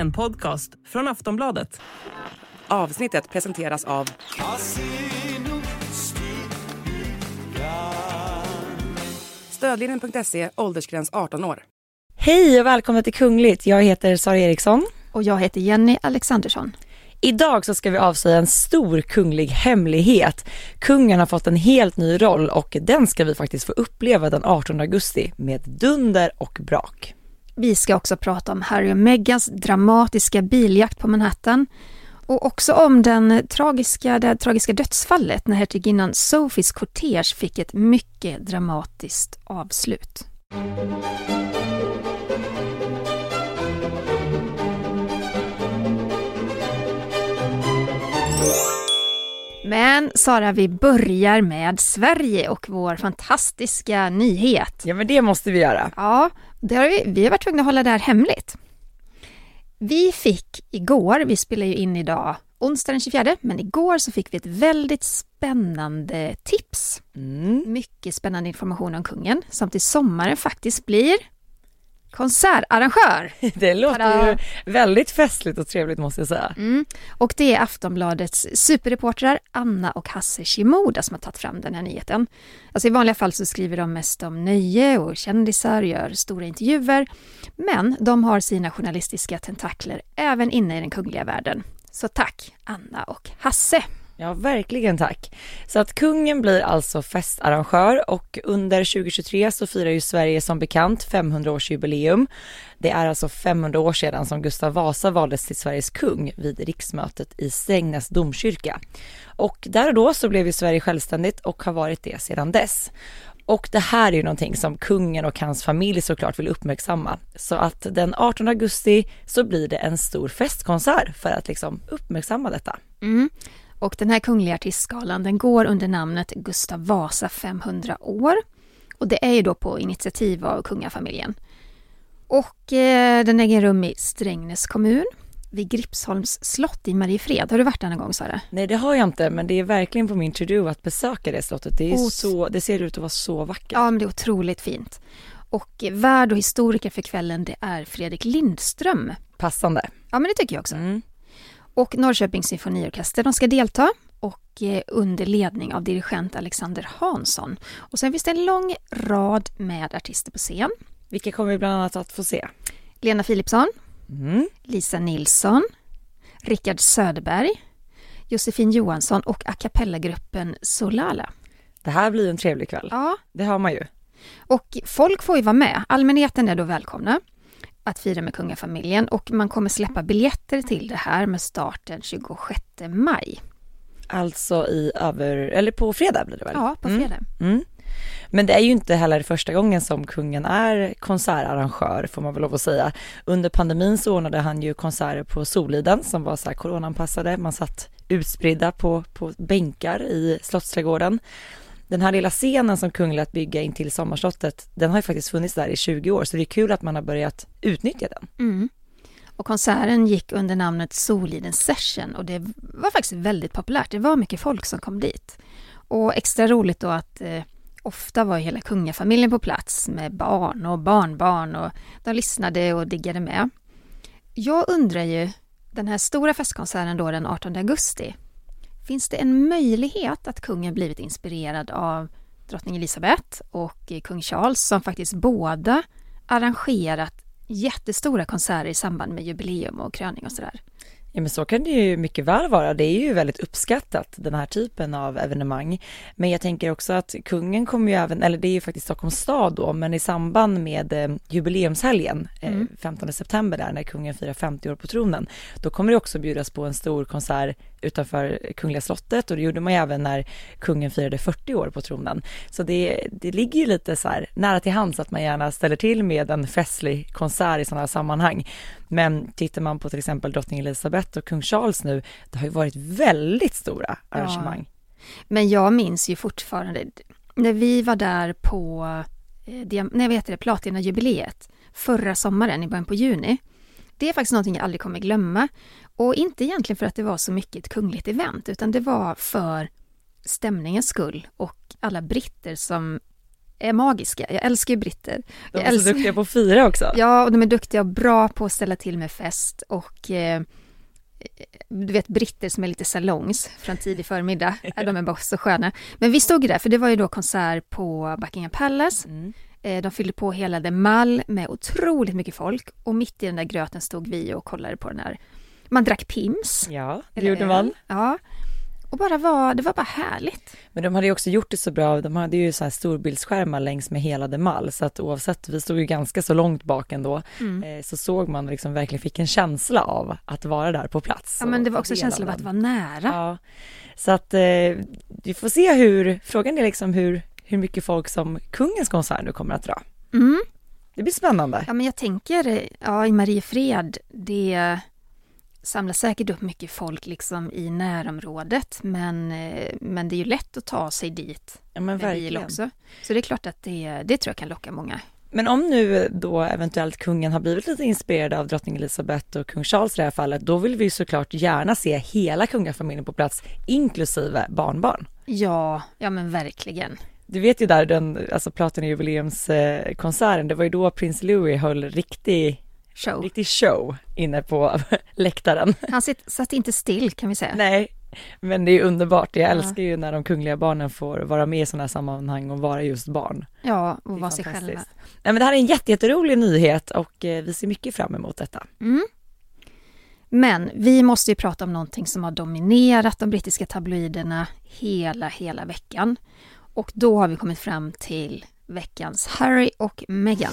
En podcast från Aftonbladet. Avsnittet presenteras av Stödlinjen.se, åldersgräns 18 år. Hej och välkomna till Kungligt. Jag heter Sara Eriksson. Och jag heter Jenny Alexandersson. Idag så ska vi avslöja en stor kunglig hemlighet. Kungen har fått en helt ny roll och den ska vi faktiskt få uppleva den 18 augusti med dunder och brak. Vi ska också prata om Harry och Meghans dramatiska biljakt på Manhattan och också om den tragiska, det tragiska dödsfallet när hertiginnan Sophies kortege fick ett mycket dramatiskt avslut. Men Sara, vi börjar med Sverige och vår fantastiska nyhet. Ja men det måste vi göra. Ja, det har vi, vi har varit tvungna att hålla det här hemligt. Vi fick igår, vi spelar ju in idag onsdag den 24, men igår så fick vi ett väldigt spännande tips. Mm. Mycket spännande information om kungen som till sommaren faktiskt blir konsertarrangör. Det låter Tada! ju väldigt festligt och trevligt måste jag säga. Mm. Och det är Aftonbladets superreportrar Anna och Hasse Shimoda som har tagit fram den här nyheten. Alltså i vanliga fall så skriver de mest om nöje och kändisar, gör stora intervjuer. Men de har sina journalistiska tentakler även inne i den kungliga världen. Så tack Anna och Hasse! Ja, verkligen tack. Så att kungen blir alltså festarrangör och under 2023 så firar ju Sverige som bekant 500-årsjubileum. Det är alltså 500 år sedan som Gustav Vasa valdes till Sveriges kung vid riksmötet i Strängnäs domkyrka. Och där och då så blev ju Sverige självständigt och har varit det sedan dess. Och det här är ju någonting som kungen och hans familj såklart vill uppmärksamma. Så att den 18 augusti så blir det en stor festkonsert för att liksom uppmärksamma detta. Mm. Och den här kungliga artistskalan den går under namnet Gustav Vasa 500 år. Och det är ju då på initiativ av kungafamiljen. Och eh, den äger rum i Strängnäs kommun vid Gripsholms slott i Mariefred. Har du varit där någon gång Sara? Nej det har jag inte men det är verkligen på min to-do att besöka det slottet. Det, är Oh. så, det ser ut att vara så vackert. Ja, men det är otroligt fint. Och eh, värd och historiker för kvällen det är Fredrik Lindström. Passande. Ja, men det tycker jag också. Mm. Och Norrköpings symfoniorkester, de ska delta och eh, under ledning av dirigent Alexander Hansson. Och sen finns det en lång rad med artister på scen. Vilka kommer vi bland annat att få se? Lena Philipsson, Mm. Lisa Nilsson, Rickard Söderberg, Josefin Johansson och a cappella-gruppen Solala. Det här blir en trevlig kväll. Ja, Det har man ju. och folk får ju vara med. Allmänheten är då välkomna att fira med kungafamiljen och man kommer släppa biljetter till det här med start den 26 maj. Alltså i över, eller på fredag blir det väl? Ja, på Mm. fredag. Mm. Men det är ju inte heller första gången som kungen är konsertarrangör får man väl lov att säga. Under pandemin så ordnade han ju konserter på Soliden som var så här coronaanpassade. Man satt utspridda på, på bänkar i Slottsträdgården. Den här lilla scenen som kungen lät bygga in till sommarslottet, den har ju faktiskt funnits där i 20 år så det är kul att man har börjat utnyttja den. Mm. Och konserten gick under namnet Soliden Session och det var faktiskt väldigt populärt. Det var mycket folk som kom dit. Och extra roligt då att eh, ofta var hela kungafamiljen på plats med barn och barnbarn och de lyssnade och diggade med. Jag undrar ju, den här stora festkonserten då den 18 augusti, finns det en möjlighet att kungen blivit inspirerad av drottning Elizabeth och kung Charles som faktiskt båda arrangerat jättestora konserter i samband med jubileum och kröning och sådär. Ja men så kan det ju mycket väl vara. Det är ju väldigt uppskattat den här typen av evenemang. Men jag tänker också att kungen kommer ju även, eller det är ju faktiskt Stockholms stad då, men i samband med eh, jubileumshelgen Mm. eh, 15 september där när kungen firar 50 år på tronen, då kommer det också bjudas på en stor konsert utanför Kungliga slottet och det gjorde man ju även när kungen firade 40 år på tronen. Så det, det ligger ju lite så här nära till hands att man gärna ställer till med en festlig konsert i sådana här sammanhang. Men tittar man på till exempel drottning Elizabeth och kung Charles nu, det har ju varit väldigt stora arrangemang. Men jag minns ju fortfarande när vi var där på eh, nej, vad heter det, platinajubileet förra sommaren i början på juni. Det är faktiskt någonting jag aldrig kommer glömma. Och inte egentligen för att det var så mycket ett kungligt event, utan det var för stämningens skull och alla britter som är magiska. Jag älskar ju britter. De är så älskar- duktiga på att fira också. Ja, och de är duktiga och bra på att ställa till med fest och eh, du vet britter som är lite salongs från tidig förmiddag, de är bara så sköna. Men vi stod ju där, för det var ju då konsert på Buckingham Palace. Mm. Eh, De fyllde på hela The Mall med otroligt mycket folk och mitt i den där gröten stod vi och kollade på den här. Man drack Pims. Ja, det gjorde man. Ja. Och bara var, det var bara härligt. Men de hade ju också gjort det så bra, de hade ju så här storbildsskärmar längs med hela The Mall, så att oavsett, vi stod ju ganska så långt bak ändå, Mm. eh, så såg man liksom verkligen fick en känsla av att vara där på plats. Ja, men det var också del känslan av att vara nära. Ja, så att eh, vi får se hur, frågan är liksom hur, hur mycket folk som kungens konsert nu kommer att dra. Mm. Det blir spännande. Ja, men jag tänker, eh, ja, i Mariefred, det samlar säkert upp mycket folk liksom i närområdet, men, eh, men det är ju lätt att ta sig dit Ja, men med bil också. Så det är klart att det, det tror jag kan locka många. Men om nu då eventuellt kungen har blivit lite inspirerad av drottning Elizabeth och kung Charles i det här fallet, då vill vi ju såklart gärna se hela kungafamiljen på plats, inklusive barnbarn. Ja, ja men verkligen. Du vet ju där den, alltså Platina-jubileumskonserten, det var ju då prins Louis höll riktig, Show. riktig show inne på läktaren. Han sitt, satt inte still kan vi säga. Nej, men det är underbart. Jag Ja. älskar ju när de kungliga barnen får vara med i sådana här sammanhang och vara just barn. Ja, och vara sig själva. Nej, men det här är en jätte, jätterolig nyhet och eh, vi ser mycket fram emot detta. Mm. Men vi måste ju prata om någonting som har dominerat de brittiska tabloiderna hela, hela veckan. Och då har vi kommit fram till veckans Harry och Meghan.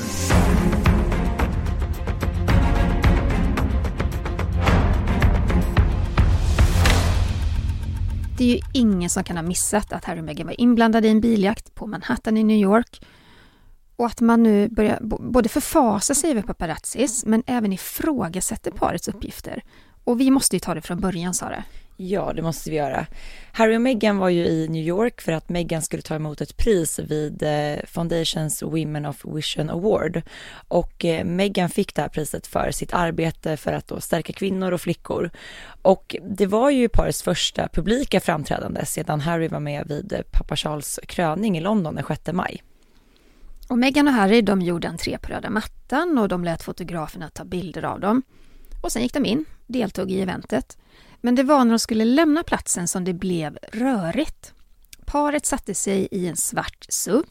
Det är ju ingen som kan ha missat att Harry och Meghan var inblandade i en biljakt på Manhattan i New York. Och att man nu börjar både förfasa sig över paparazzis men även ifrågasätter parets uppgifter. Och vi måste ju ta det från början, Sara. Ja, det måste vi göra. Harry och Meghan var ju i New York för att Meghan skulle ta emot ett pris vid eh, Foundations Women of Vision Award. Och eh, Meghan fick det här priset för sitt arbete för att då stärka kvinnor och flickor. Och det var ju parets första publika framträdande sedan Harry var med vid eh, pappa Charles kröning i London den 6 maj. Och Meghan och Harry de gjorde entré på röda mattan och de lät fotograferna ta bilder av dem. Och sen gick de in, deltog i eventet. Men det var när de skulle lämna platsen som det blev rörigt. Paret satte sig i en svart SUV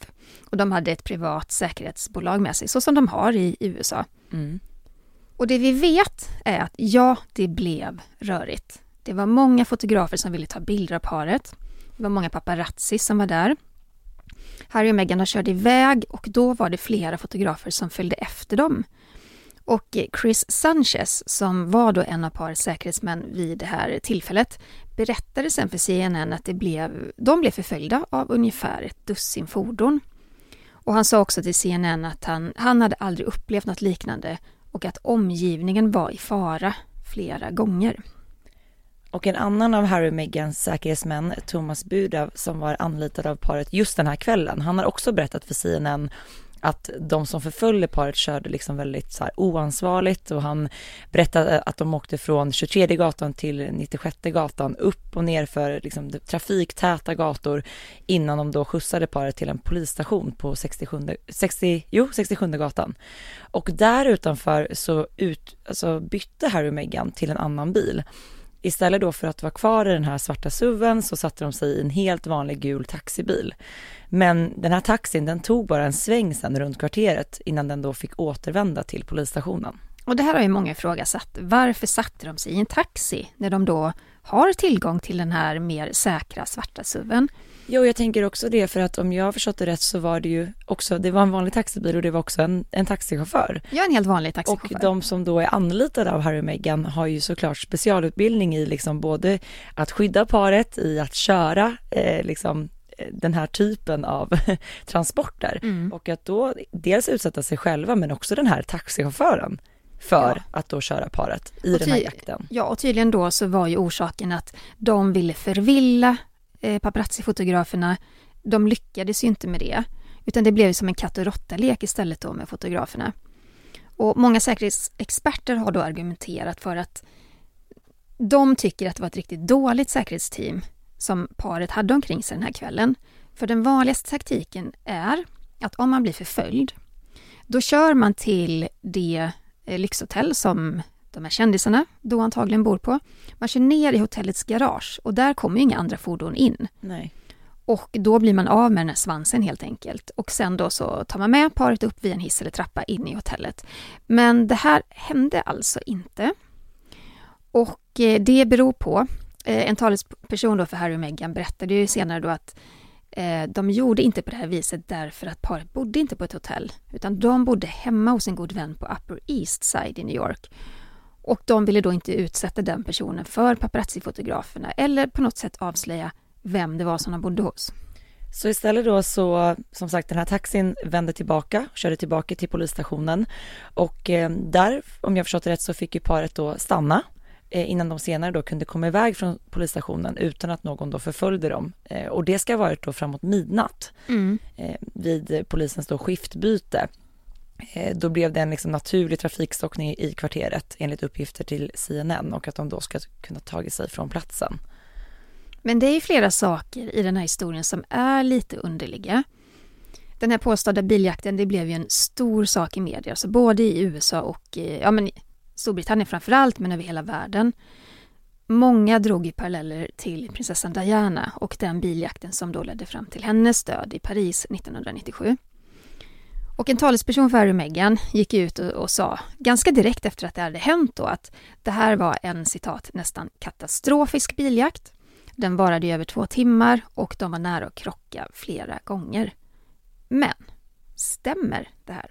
och de hade ett privat säkerhetsbolag med sig, så som de har i USA. Mm. Och det vi vet är att ja, det blev rörigt. Det var många fotografer som ville ta bilder av paret. Det var många paparazzi som var där. Harry och Meghan har kört iväg och då var det flera fotografer som följde efter dem. Och Chris Sanchez, som var då en av parets säkerhetsmän vid det här tillfället, berättade sen för CNN att det blev, de blev förföljda av ungefär ett dussin fordon. Och han sa också till CNN att han, han hade aldrig upplevt något liknande och att omgivningen var i fara flera gånger. Och en annan av Harry och Meghans säkerhetsmän, Thomas Budav, som var anlitad av paret just den här kvällen, han har också berättat för CNN att de som förföljde paret körde liksom väldigt så här oansvarigt och han berättade att de åkte från 23 gatan till 96 gatan upp och ner för liksom trafiktäta gator innan de då skjutsade paret till en polisstation på 67, 60, jo, 67 gatan. Och där utanför så ut, alltså bytte Harry och Meghan till en annan bil. Istället då för att vara kvar i den här svarta suven så satte de sig i en helt vanlig gul taxibil. Men den här taxin den tog bara en sväng sen runt kvarteret innan den då fick återvända till polisstationen. Och det här har ju många ifrågasatt. Varför satte de sig i en taxi när de då har tillgång till den här mer säkra svarta suven? Jo, jag tänker också det för att om jag har förstått det rätt så var det ju också, det var en vanlig taxibil och det var också en, en taxichaufför. Är en helt vanlig Och taxichaufför. de som då är anlitade av Harry och Meghan har ju såklart specialutbildning i liksom både att skydda paret, i att köra eh, liksom eh, den här typen av transporter Mm. och att då dels utsätta sig själva men också den här taxichauffören för att då köra paret i Och den här jakten. Ja, och tydligen då så var ju orsaken att de ville förvilla eh, paparazzi-fotograferna. De lyckades ju inte med det, utan det blev som en katt och råtta-lek istället då med fotograferna. Och många säkerhetsexperter har då argumenterat för att de tycker att det var ett riktigt dåligt säkerhetsteam som paret hade omkring sig den här kvällen. För den vanligaste taktiken är att om man blir förföljd, då kör man till det eh, lyxhotell som de här kändisarna då antagligen bor på. Man kör ner i hotellets garage och där kommer inga andra fordon in. Nej. Och då blir man av med den här svansen helt enkelt. Och sen då så tar man med paret upp via en hiss eller trappa in i hotellet. Men det här hände alltså inte. Och eh, det beror på, eh, en talesperson då för Harry och Meghan berättade ju senare då att eh, de gjorde inte på det här viset därför att paret bodde inte på ett hotell, utan de bodde hemma hos en god vän på Upper East Side i New York. Och de ville då inte utsätta den personen för paparazzi-fotograferna eller på något sätt avslöja vem det var som de bodde hos. Så istället då så, som sagt den här taxin vände tillbaka, körde tillbaka till polisstationen och eh, där, om jag förstått det rätt, så fick ju paret då stanna eh, innan de senare då kunde komma iväg från polisstationen utan att någon då förföljde dem. Eh, och det ska ha varit då framåt midnatt Mm. vid polisens då skiftbyte. Eh, då blev det en liksom naturlig trafikstockning i kvarteret enligt uppgifter till CNN och att de då ska kunna tagit sig från platsen. Men det är ju flera saker i den här historien som är lite underliga. Den här påstådda biljakten, det blev ju en stor sak i media, alltså både i USA och eh, ja, men i Storbritannien framförallt, men över hela världen. Många drog ju paralleller till prinsessan Diana och den biljakten som då ledde fram till hennes död i Paris 1997. Och en talesperson för Harry och Meghan gick ut och, och sa ganska direkt efter att det hade hänt då att det här var en citat nästan katastrofisk biljakt. Den varade i över två timmar och de var nära att krocka flera gånger. Men stämmer det här?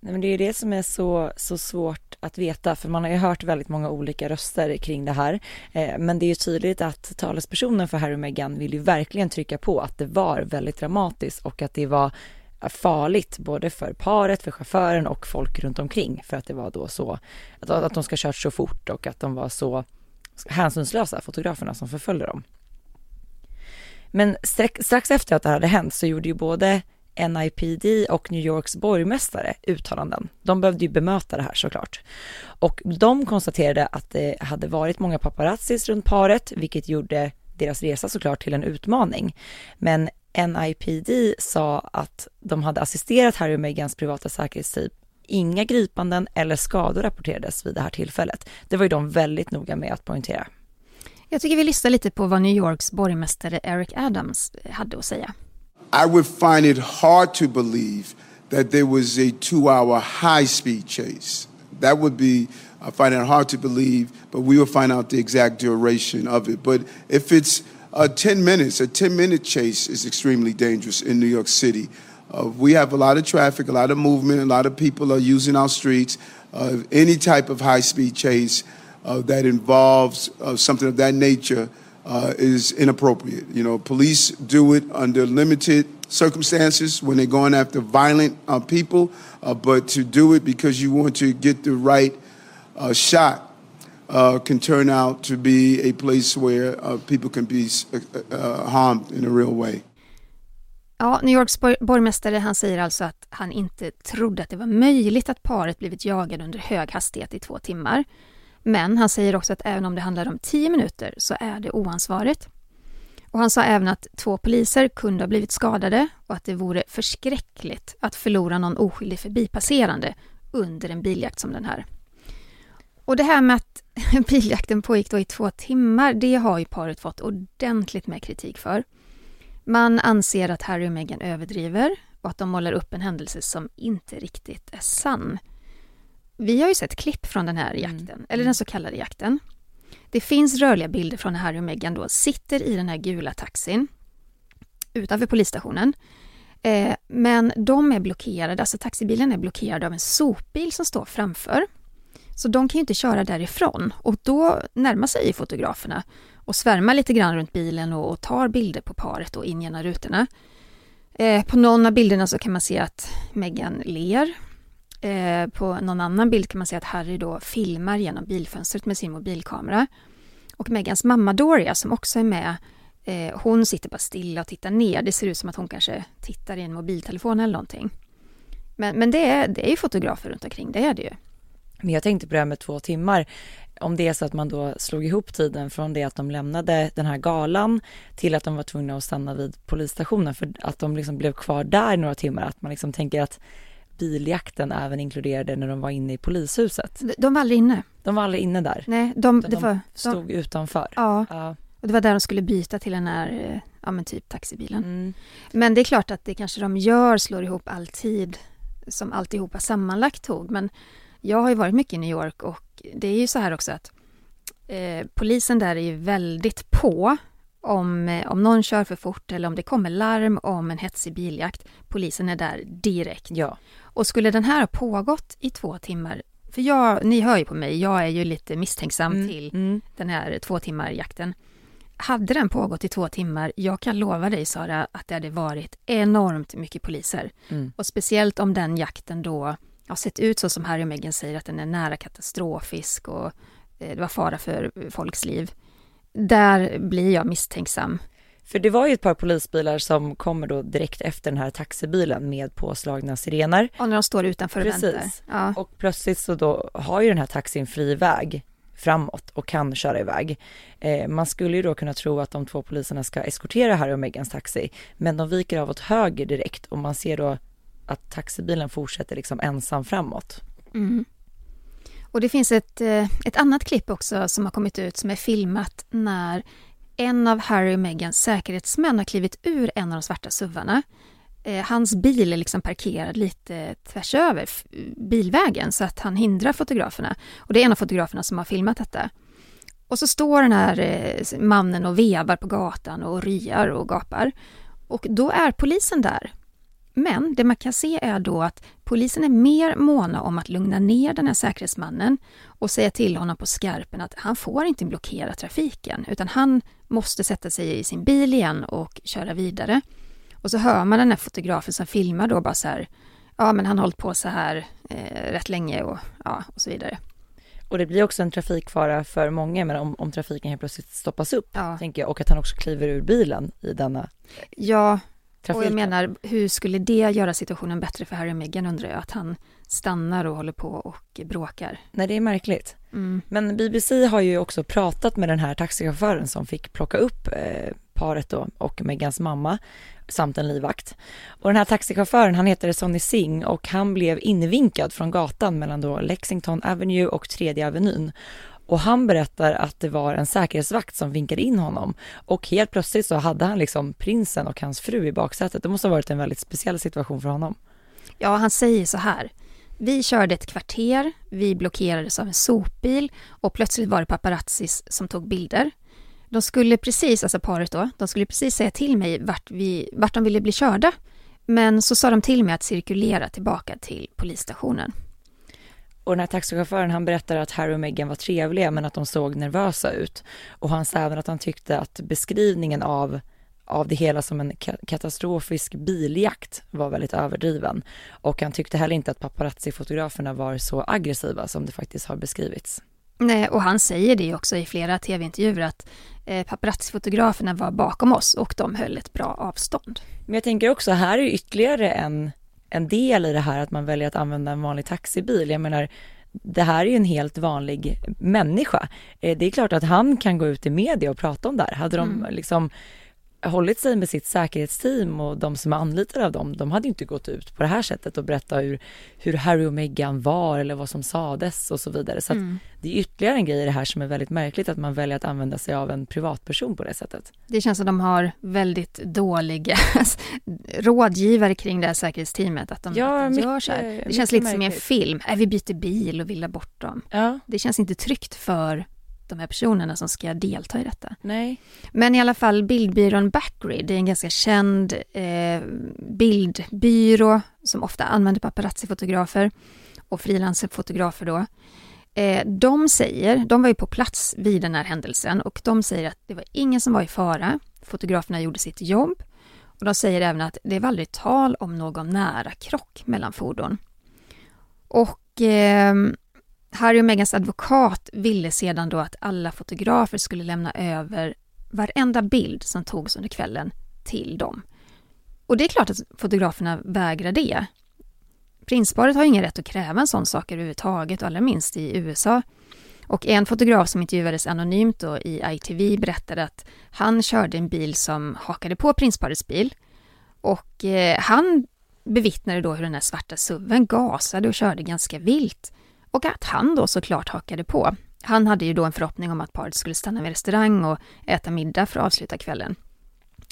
Nej, men det är det som är så, så svårt att veta, för man har ju hört väldigt många olika röster kring det här. Eh, men det är ju tydligt att talespersonen för Harry och Meghan vill ju verkligen trycka på att det var väldigt dramatiskt och att det var farligt både för paret, för chauffören och folk runt omkring för att det var då så, att, att de ska kört så fort och att de var så hänsynslösa, fotograferna som förföljde dem. Men strax, strax efter att det hade hänt så gjorde ju både NIPD och New Yorks borgmästare uttalanden. De behövde ju bemöta det här såklart. Och de konstaterade att det hade varit många paparazzis runt paret, vilket gjorde deras resa såklart till en utmaning. Men NIPD sa att de hade assisterat Harry och Meghans privata säkerhetsteam. Inga gripanden eller skador rapporterades vid det här tillfället. Det var ju de väldigt noga med att poängtera. Jag tycker vi lyssnar lite på vad New Yorks borgmästare Eric Adams hade att säga. I would find it hard to believe that there was a two hour high speed chase. That would be, I find it hard to believe, but we will find out the exact duration of it. But if it's uh, 10 minutes, a 10 minute chase is extremely dangerous in New York City. Uh, we have a lot of traffic, a lot of movement, a lot of people are using our streets. Uh, any type of high speed chase uh, that involves uh, something of that nature uh, is inappropriate. You know, police do it under limited circumstances when they're going after violent people, but to do it because you want to get the right shot uh, can turn out to be a place where uh, people can be uh, uh harmed in a real way. Ja, New Yorks borgmästare han säger alltså att han inte trodde att det var möjligt att paret blivit jagade under hög hastighet i två timmar. Men han säger också att även om det handlar om tio minuter så är det oansvarigt. Och han sa även att två poliser kunde ha blivit skadade och att det vore förskräckligt att förlora någon oskyldig förbipasserande under en biljakt som den här. Och det här med att biljakten pågick då i två timmar, det har ju paret fått ordentligt med kritik för. Man anser att Harry och Meghan överdriver och att de målar upp en händelse som inte riktigt är sann. Vi har ju sett klipp från den här jakten, eller den så kallade jakten. Det finns rörliga bilder från när Harry och Meghan då sitter i den här gula taxin utanför polisstationen. Eh, men de är blockerade, alltså taxibilen är blockerad av en sopbil som står framför. Så de kan ju inte köra därifrån och då närmar sig fotograferna och svärmar lite grann runt bilen och, och tar bilder på paret och in genom rutorna. Eh, på någon av bilderna så kan man se att Megan ler. Eh, på någon annan bild kan man se att Harry då filmar genom bilfönstret med sin mobilkamera. Och Megans mamma Doria som också är med, eh, hon sitter bara stilla och tittar ner. Det ser ut som att hon kanske tittar i en mobiltelefon eller någonting. Men, men det, är, det är ju fotografer runt omkring, det är det ju. Men jag tänkte på det här med två timmar. Om det är så att man då slog ihop tiden från det att de lämnade den här galan till att de var tvungna att stanna vid polisstationen för att de liksom blev kvar där några timmar. Att man liksom tänker att biljakten även inkluderade när de var inne i polishuset. De- De var aldrig inne. De var aldrig inne där. Nej, de, de var, de, stod utanför. ja, Ja. och det var där de skulle byta till den här, eh, ja men typ taxibilen. Mm. Men det är klart att det kanske de gör, slår ihop all tid som alltihopa sammanlagt tog. Men jag har ju varit mycket i New York och det är ju så här också att eh, polisen där är ju väldigt på om, eh, om någon kör för fort eller om det kommer larm om en hetsig biljakt. Polisen är där direkt. Ja. Och skulle den här ha pågått i två timmar, för jag, ni hör ju på mig, jag är ju lite misstänksam Mm. till Mm. den här två timmar jakten. Hade den pågått i två timmar, jag kan lova dig Sara att det hade varit enormt mycket poliser. Mm. Och speciellt om den jakten då har sett ut så som Harry och Meghan säger att den är nära katastrofisk och eh, det var fara för folks liv. Där blir jag misstänksam. För det var ju ett par polisbilar som kommer då direkt efter den här taxibilen med påslagna sirener. Och när de står utanför och Precis. väntar. Ja. Och plötsligt så då har ju den här taxin fri väg framåt och kan köra iväg. Eh, man skulle ju då kunna tro att de två poliserna ska eskortera Harry och Megans taxi, men de viker av åt höger direkt och man ser då att taxibilen fortsätter liksom ensam framåt. Mm. Och det finns ett, eh, ett annat klipp också som har kommit ut som är filmat när en av Harry och Megans säkerhetsmän har klivit ur en av de svarta suvarna. Eh, hans bil är liksom parkerad lite tvärs över bilvägen så att han hindrar fotograferna. Och det är en av fotograferna som har filmat detta. Och så står den här eh, mannen och vevar på gatan och ryar och gapar. Och då är polisen där. Men det man kan se är då att polisen är mer måna om att lugna ner den här säkerhetsmannen och säga till honom på skarpen att han får inte blockera trafiken utan han måste sätta sig i sin bil igen och köra vidare. Och så hör man den här fotografen som filmar då bara så här, ja men han har hållit på så här eh, rätt länge och, ja, och så vidare. Och det blir också en trafikfara för många, men om, om trafiken helt plötsligt stoppas upp, Ja. tänker jag, och att han också kliver ur bilen i denna Ja, trafik. och jag menar hur skulle det göra situationen bättre för Harry och Meghan undrar jag, att han stannar och håller på och bråkar. Nej, det är märkligt. Mm. Men BBC har ju också pratat med den här taxichauffören som fick plocka upp eh, paret då och Megans mamma samt en livvakt. Och den här taxichauffören han heter Sonny Singh och han blev invinkad från gatan mellan då Lexington Avenue och Tredje Avenyn. Och han berättar att det var en säkerhetsvakt som vinkade in honom och helt plötsligt så hade han liksom prinsen och hans fru i baksätet. Det måste ha varit en väldigt speciell situation för honom. Ja, han säger så här. Vi körde ett kvarter, vi blockerades av en sopbil och plötsligt var det paparazzis som tog bilder. De skulle precis, alltså paret då, de skulle precis säga till mig vart, vi, vart de ville bli körda. Men så sa de till mig att cirkulera tillbaka till polisstationen. Och den här taxichauffören han berättar att Harry och Meghan var trevliga men att de såg nervösa ut. Och han sa även att han tyckte att beskrivningen av, av det hela som en ka- katastrofisk biljakt var väldigt överdriven. Och han tyckte heller inte att paparazzi-fotograferna var så aggressiva som det faktiskt har beskrivits. Nej, och han säger det också i flera tv-intervjuer att eh, paparazzi-fotograferna var bakom oss och de höll ett bra avstånd. Men jag tänker också, här är ytterligare en, en del i det här att man väljer att använda en vanlig taxibil. Jag menar, det här är ju en helt vanlig människa. Eh, Det är klart att han kan gå ut i media och prata om det här. Hade de liksom hållit sig med sitt säkerhetsteam och de som är anlitade av dem, de hade inte gått ut på det här sättet och berätta hur, hur Harry och Meghan var eller vad som sades och så vidare. Så att det är ytterligare en grej i det här som är väldigt märkligt, att man väljer att använda sig av en privatperson på det sättet. Det känns som de har väldigt dåliga rådgivare kring det här säkerhetsteamet, att de, Ja, att de gör mycket- så här. Det känns lite som i en märkligt. film, äh, vi byter bil och vill ha bort dem. Ja, Det känns inte tryggt för de här personerna som ska delta i detta. nej. Men i alla fall bildbyrån Backgrid, det är en ganska känd eh, bildbyrå som ofta använder paparazzi-fotografer och frilansfotografer då. Eh, de säger, de var ju på plats vid den här händelsen och de säger att det var ingen som var i fara. Fotograferna gjorde sitt jobb och de säger även att det var aldrig tal om någon nära krock mellan fordon. Och ehm, Harry och Megans advokat ville sedan då att alla fotografer skulle lämna över varenda bild som togs under kvällen till dem. Och det är klart att fotograferna vägrar det. Prinsparet har ingen rätt att kräva en sån sak överhuvudtaget, allra minst i USA. Och en fotograf som intervjuades anonymt då i ITV berättade att han körde en bil som hakade på prinsparets bil. Och eh, han bevittnade då hur den här svarta suven gasade och körde ganska vilt. Och att han då såklart hakade på. Han hade ju då en förhoppning om att paret skulle stanna vid restaurang och äta middag för att avsluta kvällen.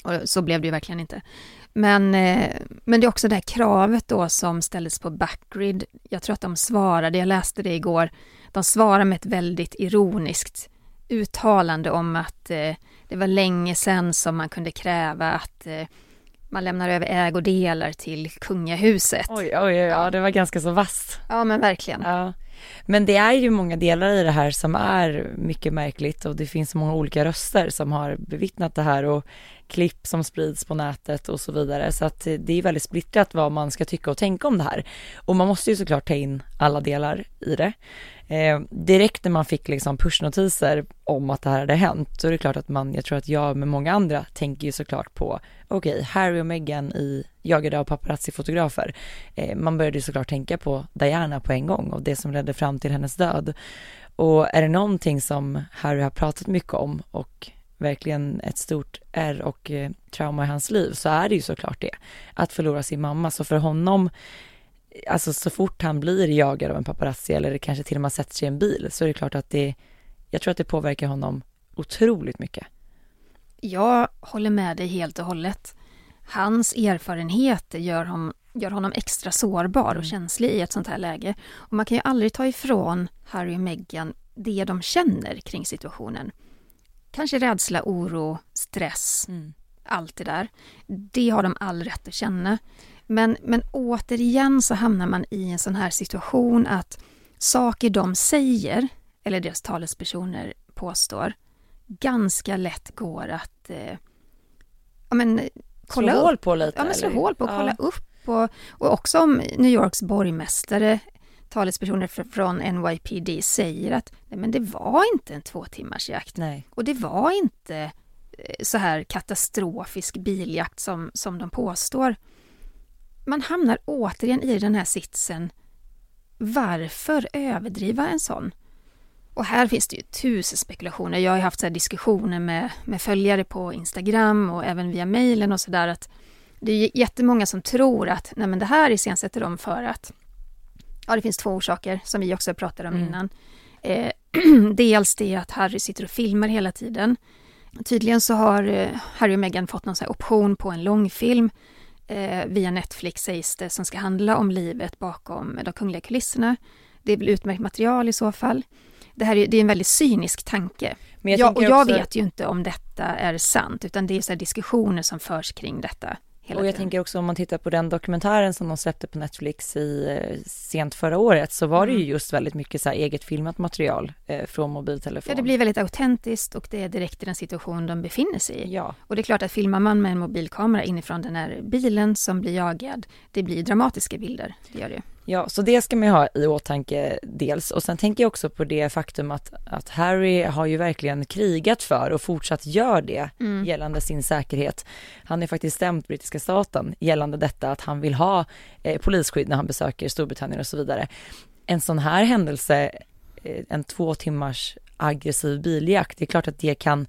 Och så blev det ju verkligen inte. Men, eh, men det är också det här kravet då som ställdes på Backgrid. Jag tror att de svarade, jag läste det igår, de svarar med ett väldigt ironiskt uttalande om att eh, det var länge sedan som man kunde kräva att eh, man lämnar över ägodelar till kungahuset. Oj, oj, oj, ja det var ganska så vasst. Ja men verkligen. Ja. Men det är ju många delar i det här som är mycket märkligt och det finns många olika röster som har bevittnat det här och klipp som sprids på nätet och så vidare. Så att det är väldigt splittrat vad man ska tycka och tänka om det här. Och man måste ju såklart ta in alla delar i det. Eh, direkt när man fick liksom pushnotiser om att det här hade hänt, så är det klart att man, jag tror att jag med många andra tänker ju såklart på, okej, okay, Harry och Meghan i jagade av paparazzi-fotografer. Eh, man började ju såklart tänka på Diana på en gång och det som ledde fram till hennes död. Och är det någonting som Harry har pratat mycket om och verkligen ett stort R och eh, trauma i hans liv så är det ju såklart det. Att förlora sin mamma. Så för honom, alltså så fort han blir jagad av en paparazzi eller kanske till och med sätter sig i en bil så är det klart att det, jag tror att det påverkar honom otroligt mycket. Jag håller med dig helt och hållet. Hans erfarenheter gör honom, gör honom extra sårbar och mm. känslig i ett sånt här läge. Och man kan ju aldrig ta ifrån Harry och Meghan det de känner kring situationen. Kanske rädsla, oro, stress, mm. allt det där. Det har de all rätt att känna. Men, men återigen så hamnar man i en sån här situation att saker de säger, eller deras talespersoner påstår, ganska lätt går att eh, ja, men, kolla slå upp. hål på lite? Ja, men slå hål på och kolla upp. Och, och också om New Yorks borgmästare, talespersoner från NYPD säger att nej, men det var inte en två timmars jakt. Nej. Och det var inte eh, så här katastrofisk biljakt som, som de påstår. Man hamnar återigen i den här sitsen. Varför överdriva en sån? Och här finns det ju tusen spekulationer. Jag har haft så diskussioner med, med följare på Instagram och även via mejlen och sådär att det är jättemånga som tror att nej men det här iscensätter de för att Ja, det finns två orsaker som vi också pratade om mm. innan. Eh, dels det att Harry sitter och filmar hela tiden. Tydligen så har eh, Harry och Meghan fått någon så option på en långfilm eh, via Netflix sägs det, som ska handla om livet bakom de kungliga kulisserna. Det är väl utmärkt material i så fall det här är, det är en väldigt cynisk tanke. Men jag, jag och jag också... vet ju inte om detta är sant, utan det är så diskussioner som förs kring detta. Och jag tiden. tänker också om man tittar på den dokumentären som de släppte på Netflix i eh, sent förra året så var det ju mm. just väldigt mycket så eget filmat material eh, från mobiltelefon. Ja, det blir väldigt autentiskt och det är direkt i den situation de befinner sig i. Ja. Och det är klart att filmar man med en mobilkamera inifrån den här bilen som blir jagad, det blir dramatiska bilder, det gör det. Ja, så det ska man ha i åtanke dels. Och sen tänker jag också på det faktum att, att Harry har ju verkligen krigat för och fortsatt gör det mm. gällande sin säkerhet. Han är faktiskt stämt brittiska staten gällande detta att han vill ha eh, polisskydd när han besöker Storbritannien och så vidare. En sån här händelse, eh, en två timmars aggressiv biljakt, det är klart att det kan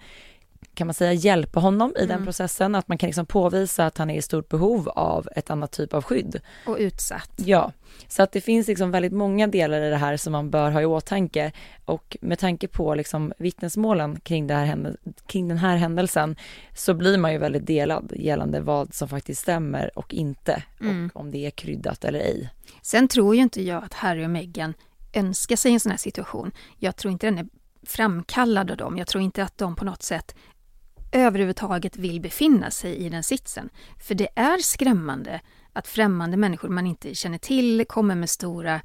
kan man säga, hjälpa honom i mm. den processen, att man kan liksom påvisa att han är i stort behov av ett annat typ av skydd. Och utsatt. Ja, så att det finns liksom väldigt många delar i det här som man bör ha i åtanke och med tanke på liksom vittnesmålen kring, det här, kring den här händelsen så blir man ju väldigt delad gällande vad som faktiskt stämmer och inte mm. och om det är kryddat eller ej. Sen tror ju inte jag att Harry och Meghan önskar sig en sån här situation. Jag tror inte den är framkallad av dem. Jag tror inte att de på något sätt överhuvudtaget vill befinna sig i den sitsen. För det är skrämmande att främmande människor man inte känner till kommer med stora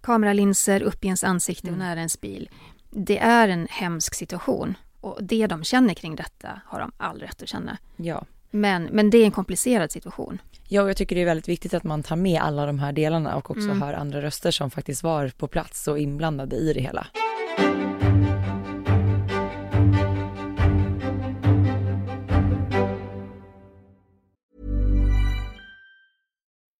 kameralinser upp i ens ansikte och mm. nära ens bil. Det är en hemsk situation och det de känner kring detta har de all rätt att känna. Ja. Men, men det är en komplicerad situation. Ja, och jag tycker det är väldigt viktigt att man tar med alla de här delarna och också mm. hör andra röster som faktiskt var på plats och inblandade i det hela.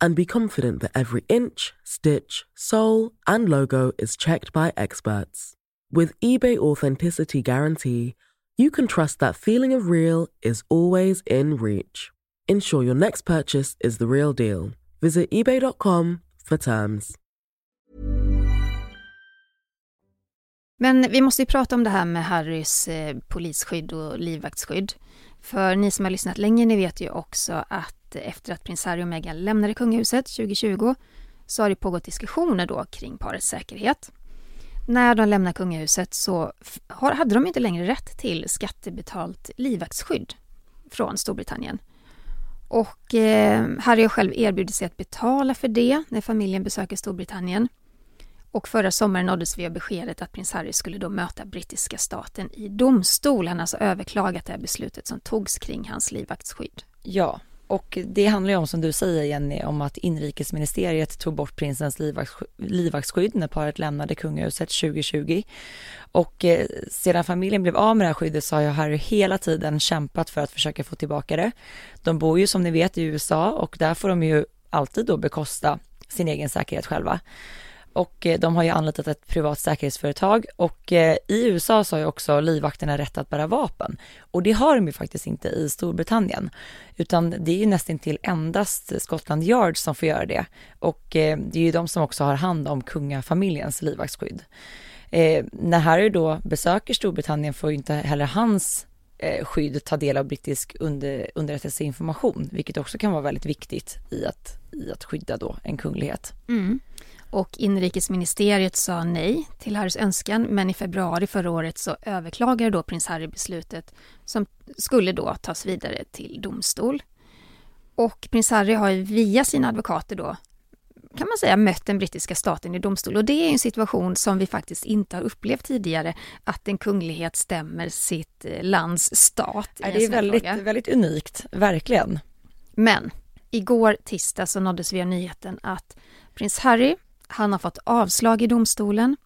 and be confident that every inch, stitch, sole, and logo is checked by experts. With eBay Authenticity Guarantee, you can trust that feeling of real is always in reach. Ensure your next purchase is the real deal. Visit eBay.com for terms. Men vi måste ju prata om det här med Harrys eh, polisskydd och livvaktsskydd. För ni som har lyssnat länge, ni vet ju också att efter att prins Harry och Meghan lämnade kungahuset 2020 så har det pågått diskussioner då kring parets säkerhet. När de lämnar kungahuset så hade de inte längre rätt till skattebetalt livvaktsskydd från Storbritannien. Och eh, Harry har själv erbjudit sig att betala för det när familjen besöker Storbritannien. Och förra sommaren nåddes vi av beskedet att prins Harry skulle då möta brittiska staten i domstol. Han har alltså överklagat det här beslutet som togs kring hans livvaktsskydd. Ja, och det handlar ju om som du säger Jenny, om att inrikesministeriet tog bort prinsens livvaktsskydd när paret lämnade kungahuset 2020. Och eh, sedan familjen blev av med det här skyddet så har ju Harry hela tiden kämpat för att försöka få tillbaka det. De bor ju som ni vet i USA och där får de ju alltid då bekosta sin egen säkerhet själva och eh, de har ju anlitat ett privat säkerhetsföretag. Och eh, i USA så har ju också livvakterna rätt att bära vapen. Och det har de ju faktiskt inte i Storbritannien. Utan det är ju nästan till endast Scotland Yard som får göra det. Och eh, det är ju de som också har hand om kungafamiljens livvaktsskydd. när Harry då besöker Storbritannien får ju inte heller hans skydd ta del av brittisk under, underrättelseinformation, vilket också kan vara väldigt viktigt i att, i att skydda då en kunglighet. Mm och inrikesministeriet sa nej till Harrys önskan men i februari förra året så överklagade då prins Harry beslutet som skulle då tas vidare till domstol. Och prins Harry har via sina advokater då kan man säga mött den brittiska staten i domstol och det är en situation som vi faktiskt inte har upplevt tidigare att en kunglighet stämmer sitt eh, lands stat. Ja, det är väldigt, väldigt unikt, verkligen. Men igår tisdag så nåddes vi av nyheten att prins Harry han har fått avslag i domstolen.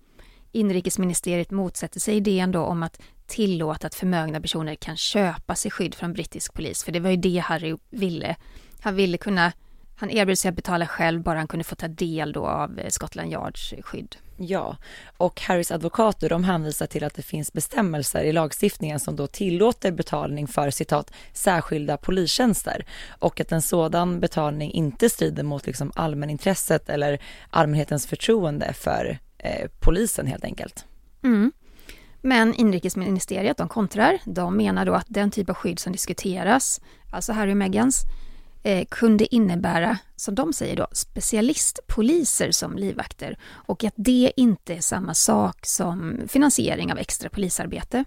Inrikesministeriet motsätter sig idén då om att tillåta att förmögna personer kan köpa sig skydd från brittisk polis, för det var ju det Harry ville. Han ville kunna, han erbjöd sig att betala själv bara han kunde få ta del då av Scotland Yards skydd. Ja, och Harrys advokater de hänvisar till att det finns bestämmelser i lagstiftningen som då tillåter betalning för citat särskilda polistjänster och att en sådan betalning inte strider mot liksom allmänintresset eller allmänhetens förtroende för eh, polisen helt enkelt. Mm. Men inrikesministeriet de kontrar. De menar då att den typ av skydd som diskuteras, alltså Harry och Meghans eh, kunde innebära, som de säger då, specialistpoliser som livvakter och att det inte är samma sak som finansiering av extra polisarbete.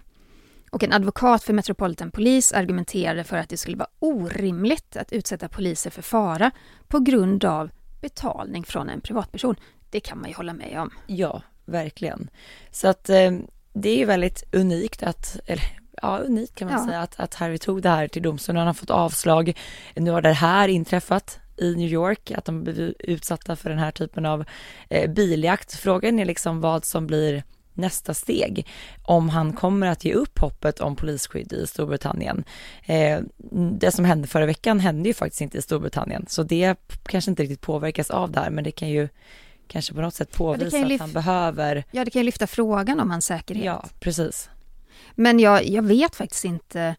Och en advokat för Metropolitan Police argumenterade för att det skulle vara orimligt att utsätta poliser för fara på grund av betalning från en privatperson. Det kan man ju hålla med om. Ja, verkligen. Så att eh, det är ju väldigt unikt att, eller ja, unikt kan man ja. säga att, att Harry tog det här till domstolen. Han har fått avslag. Nu har det här inträffat i New York, att de blivit utsatta för den här typen av eh, biljakt. Frågan är liksom vad som blir nästa steg om han kommer att ge upp hoppet om polisskydd i Storbritannien. Eh, det som hände förra veckan hände ju faktiskt inte i Storbritannien, så det kanske inte riktigt påverkas av det här, men det kan ju kanske på något sätt påvisa ja, att han behöver... Ja, det kan ju lyfta frågan om hans säkerhet. Ja, precis. Men jag, jag vet faktiskt inte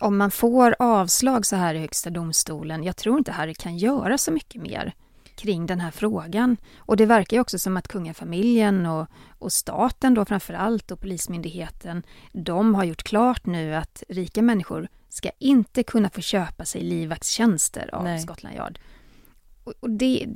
om man får avslag så här i Högsta domstolen. Jag tror inte Harry kan göra så mycket mer kring den här frågan. Och det verkar ju också som att kungafamiljen och, och staten då framför allt och Polismyndigheten, de har gjort klart nu att rika människor ska inte kunna få köpa sig livvaktstjänster av Nej. Scotland Yard. Och, och det,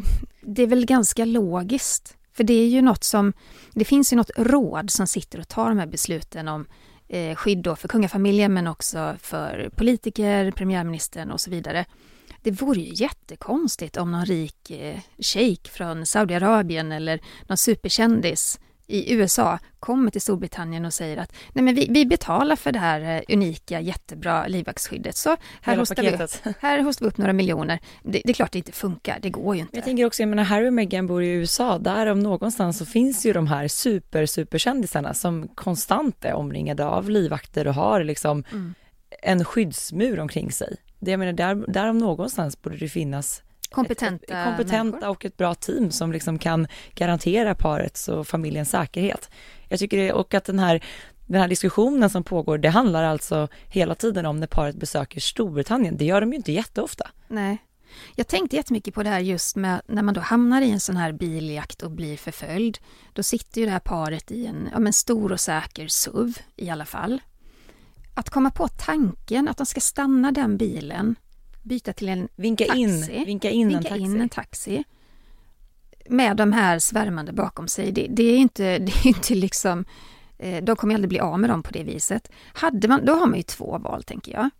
det är väl ganska logiskt. För det är ju något som, det finns ju något råd som sitter och tar de här besluten om eh, skydd då för kungafamiljen men också för politiker, premiärministern och så vidare. Det vore ju jättekonstigt om någon rik eh, shejk från Saudiarabien eller någon superkändis i USA kommer till Storbritannien och säger att nej men vi, vi betalar för det här eh, unika jättebra livvaktsskyddet så här hostar, vi, paketet. här hostar vi upp några miljoner. Det, det är klart det inte funkar, det går ju inte. Jag tänker också, jag menar Harry och Meghan bor i USA, där om någonstans så finns ju de här super, superkändisarna som konstant är omringade av livvakter och har liksom Mm. en skyddsmur omkring sig. Det, jag menar, där, där om någonstans borde det finnas kompetenta, ett, kompetenta och ett bra team som liksom kan garantera parets och familjens säkerhet. Jag tycker det, och att den här, den här diskussionen som pågår, det handlar alltså hela tiden om när paret besöker Storbritannien. Det gör de ju inte jätteofta. Nej. Jag tänkte jättemycket på det här just med när man då hamnar i en sån här biljakt och blir förföljd. Då sitter ju det här paret i en ja, men stor och säker SUV i alla fall. Att komma på tanken att de ska stanna den bilen, byta till en Vinka taxi, in, vinka in en vinka taxi. in en taxi med de här svärmande bakom sig. Det, det är inte, det är inte liksom, eh, de kommer aldrig bli av med dem på det viset. Hade man, då har man ju två val tänker jag.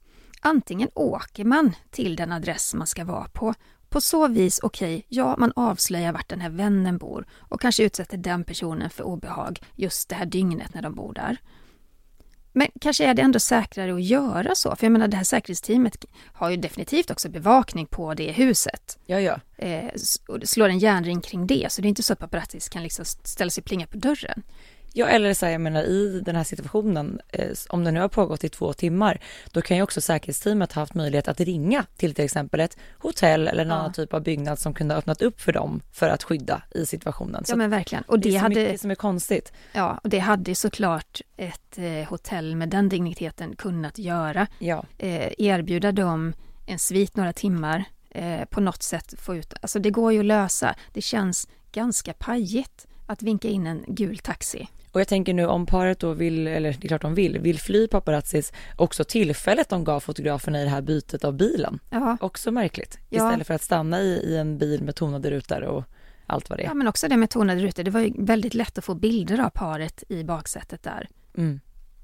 Antingen åker man till den adress man ska vara på. På så vis, okej, ja, man avslöjar vart den här vännen bor och kanske utsätter den personen för obehag just det här dygnet när de bor där. Men kanske är det ändå säkrare att göra så, för jag menar det här säkerhetsteamet har ju definitivt också bevakning på det huset. Ja, ja. Eh, slår en järnring kring det, så det är inte så att paparazzis kan liksom ställa sig plinga på dörren. Ja, eller så här, jag menar i den här situationen, eh, om det nu har pågått i två timmar, då kan ju också säkerhetsteamet ha haft möjlighet att ringa till till exempel ett hotell eller en Ja. annan typ av byggnad som kunde ha öppnat upp för dem för att skydda i situationen. Så Ja men verkligen. Och det det, är så hade, mycket som är konstigt. ja, och det hade såklart ett eh, hotell med den digniteten kunnat göra. Ja, Eh, erbjuda dem en svit några timmar, eh, på något sätt få ut, alltså det går ju att lösa. Det känns ganska pajigt att vinka in en gul taxi. Och jag tänker nu om paret då vill, eller det är klart de vill, vill fly paparazzis, också tillfället de gav fotograferna i det här bytet av bilen. Ja, Också märkligt. Ja. Istället för att stanna i, i en bil med tonade rutor och allt vad det ja är. men också det med tonade rutor. Det var ju väldigt lätt att få bilder av paret i baksätet där. Mm.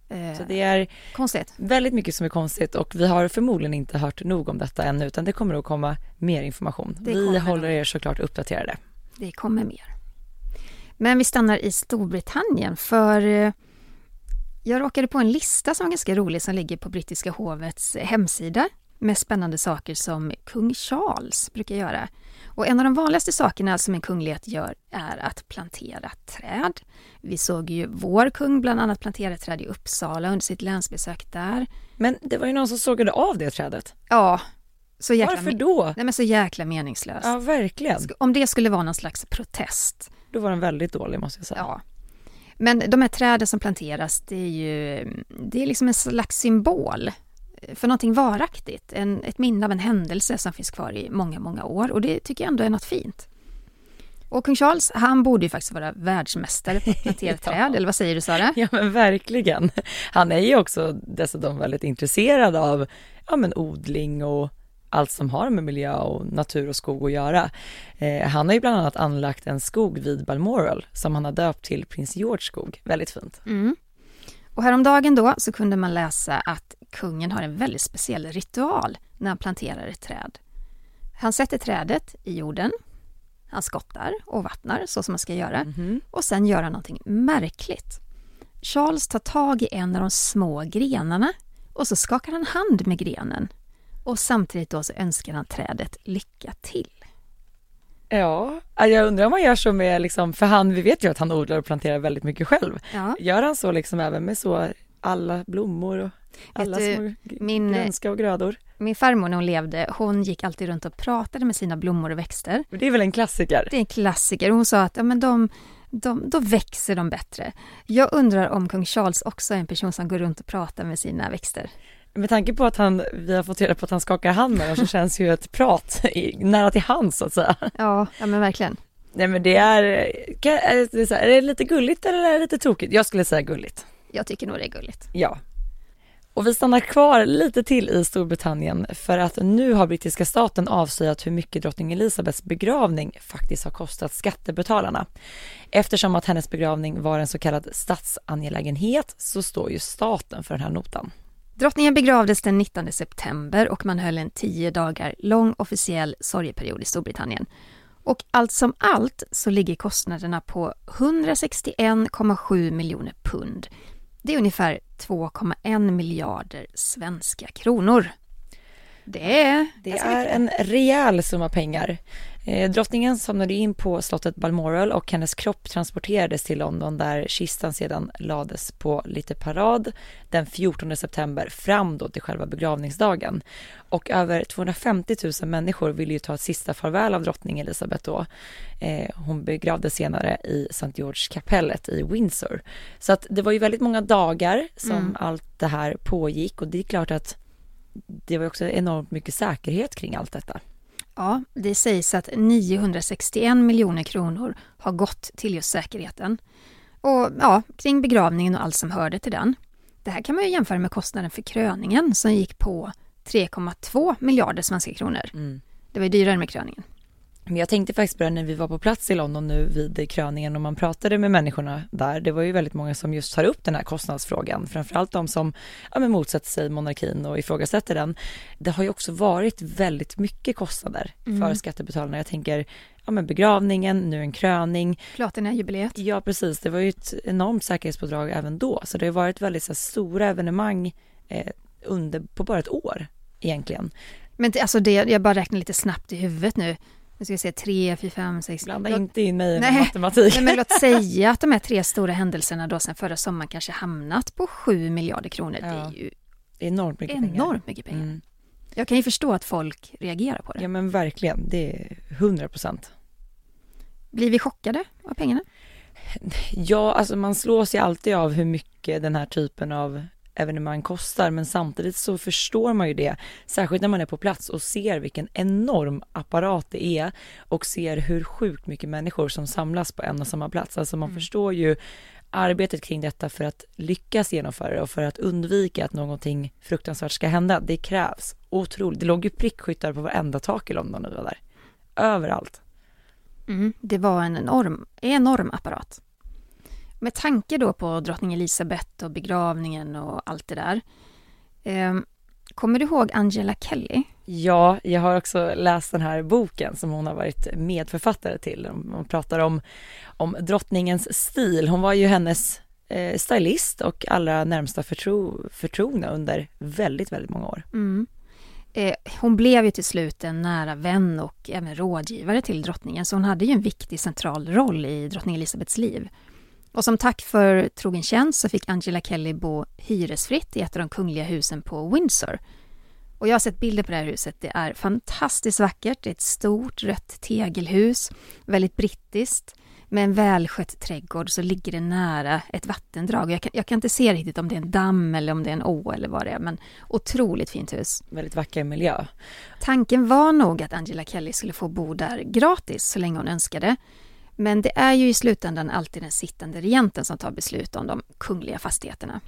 Eh, Så det är Konstigt. väldigt mycket som är konstigt och vi har förmodligen inte hört nog om detta ännu utan det kommer att komma mer information. Det vi håller er såklart uppdaterade. Det kommer mer. Men vi stannar i Storbritannien för eh, jag råkade på en lista som var ganska rolig som ligger på brittiska hovets hemsida med spännande saker som kung Charles brukar göra. Och en av de vanligaste sakerna som en kunglighet gör är att plantera träd. Vi såg ju vår kung bland annat plantera träd i Uppsala under sitt länsbesök där. Men det var ju någon som sågade av det trädet. Ja, så jäkla, Varför då? Nej, men så jäkla meningslöst. Ja, verkligen. Om det skulle vara någon slags protest Då var den väldigt dålig måste jag säga. Ja. Men de här träden som planteras, det är ju det är liksom en slags symbol för någonting varaktigt. En, ett minne av en händelse som finns kvar i många, många år och det tycker jag ändå är något fint. Och kung Charles, han borde ju faktiskt vara världsmästare på att plantera Ja. träd, eller vad säger du Sara? Ja men verkligen. Han är ju också dessutom väldigt intresserad av ja, men odling och allt som har med miljö och natur och skog att göra. Eh, han har ju bland annat anlagt en skog vid Balmoral som han har döpt till prins George skog. Väldigt fint. Mm. Och häromdagen då så kunde man läsa att kungen har en väldigt speciell ritual när han planterar ett träd. Han sätter trädet i jorden, han skottar och vattnar så som man ska göra Mhm. och sen gör han någonting märkligt. Charles tar tag i en av de små grenarna och så skakar han hand med grenen och samtidigt då så önskar han trädet lycka till. Ja, jag undrar om han gör så med liksom, för han, vi vet ju att han odlar och planterar väldigt mycket själv. Ja. Gör han så liksom även med så alla blommor och alla du, små min- grönska och grödor? Min farmor när hon levde, hon gick alltid runt och pratade med sina blommor och växter. Det är väl en klassiker? Det är en klassiker. Hon sa att ja, men de, de, då växer de bättre. Jag undrar om kung Charles också är en person som går runt och pratar med sina växter. Med tanke på att han, vi har fått reda på att han skakar hand med dem så känns ju ett prat i, nära till hands så att säga. Ja, ja men verkligen. Nej men det är, är det lite gulligt eller är det lite tokigt? Jag skulle säga gulligt. Jag tycker nog det är gulligt. Ja. Och vi stannar kvar lite till i Storbritannien för att nu har brittiska staten avslöjat hur mycket drottning Elizabeths begravning faktiskt har kostat skattebetalarna. Eftersom att hennes begravning var en så kallad statsangelägenhet så står ju staten för den här notan. Drottningen begravdes den 19 september och man höll en tio dagar lång officiell sorgeperiod i Storbritannien. Och allt som allt så ligger kostnaderna på 161,7 miljoner pund. Det är ungefär 2,1 miljarder svenska kronor. Det är, Det är en rejäl summa pengar. Eh, drottningen somnade in på slottet Balmoral och hennes kropp transporterades till London där kistan sedan lades på lite parad den 14 september fram då till själva begravningsdagen. Och över 250 000 människor ville ju ta ett sista farväl av drottning Elizabeth då. Eh, hon begravdes senare i St. George-kapellet i Windsor. Så att det var ju väldigt många dagar som Mm. allt det här pågick och det är klart att det var också enormt mycket säkerhet kring allt detta. Ja, det sägs att 961 miljoner kronor har gått till just säkerheten. Och ja, kring begravningen och allt som hörde till den. Det här kan man ju jämföra med kostnaden för kröningen som gick på 3,2 miljarder svenska kronor. Det var ju dyrare med kröningen. Men jag tänkte faktiskt på det när vi var på plats i London nu vid kröningen och man pratade med människorna där. Det var ju väldigt många som just tar upp den här kostnadsfrågan. Framförallt de som ja, men motsätter sig monarkin och ifrågasätter den. Det har ju också varit väldigt mycket kostnader för skattebetalarna. Jag tänker ja, men begravningen, nu en kröning. Platina-jubileet. Ja precis, det var ju ett enormt säkerhetspådrag även då. Så det har varit väldigt så här, stora evenemang eh, under, på bara ett år egentligen. Men det, alltså det, jag bara räknar lite snabbt i huvudet nu. Nu ska vi se, 3, 4, 5, 6... Blanda låt, inte in mig Nej. matematik. nej, men låt säga att de här tre stora händelserna då sen förra sommaren kanske hamnat på 7 miljarder kronor. Det Ja. är ju Enormt mycket pengar. enormt mycket pengar. Mm. Jag kan ju förstå att folk reagerar på det. Ja men verkligen, det är 100 procent. Blir vi chockade av pengarna? Ja, alltså man slås ju alltid av hur mycket den här typen av evenemang kostar, men samtidigt så förstår man ju det, särskilt när man är på plats och ser vilken enorm apparat det är och ser hur sjukt mycket människor som samlas på en och samma plats. Alltså man förstår ju arbetet kring detta för att lyckas genomföra det och för att undvika att någonting fruktansvärt ska hända. Det krävs otroligt. Det låg ju prickskyttar på varenda tak i London när vi var där. Överallt. Mm, det var en enorm, enorm apparat. Med tanke då på drottning Elizabeth och begravningen och allt det där. Eh, kommer du ihåg Angela Kelly? Ja, jag har också läst den här boken som hon har varit medförfattare till. Man pratar om, om drottningens stil. Hon var ju hennes eh, stylist och allra närmsta förtro, förtrogna under väldigt, väldigt många år. Mm. Eh, hon blev ju till slut en nära vän och även rådgivare till drottningen, så hon hade ju en viktig central roll i drottning Elizabeths liv. Och som tack för trogen tjänst så fick Angela Kelly bo hyresfritt i ett av de kungliga husen på Windsor. Och jag har sett bilder på det här huset. Det är fantastiskt vackert. Det är ett stort rött tegelhus, väldigt brittiskt. Med en välskött trädgård så ligger det nära ett vattendrag. Jag kan, jag kan inte se riktigt om det är en damm eller om det är en å eller vad det är, men otroligt fint hus. Väldigt vacker miljö. Tanken var nog att Angela Kelly skulle få bo där gratis så länge hon önskade. Men det är ju i slutändan alltid den sittande regenten som tar beslut om de kungliga fastigheterna.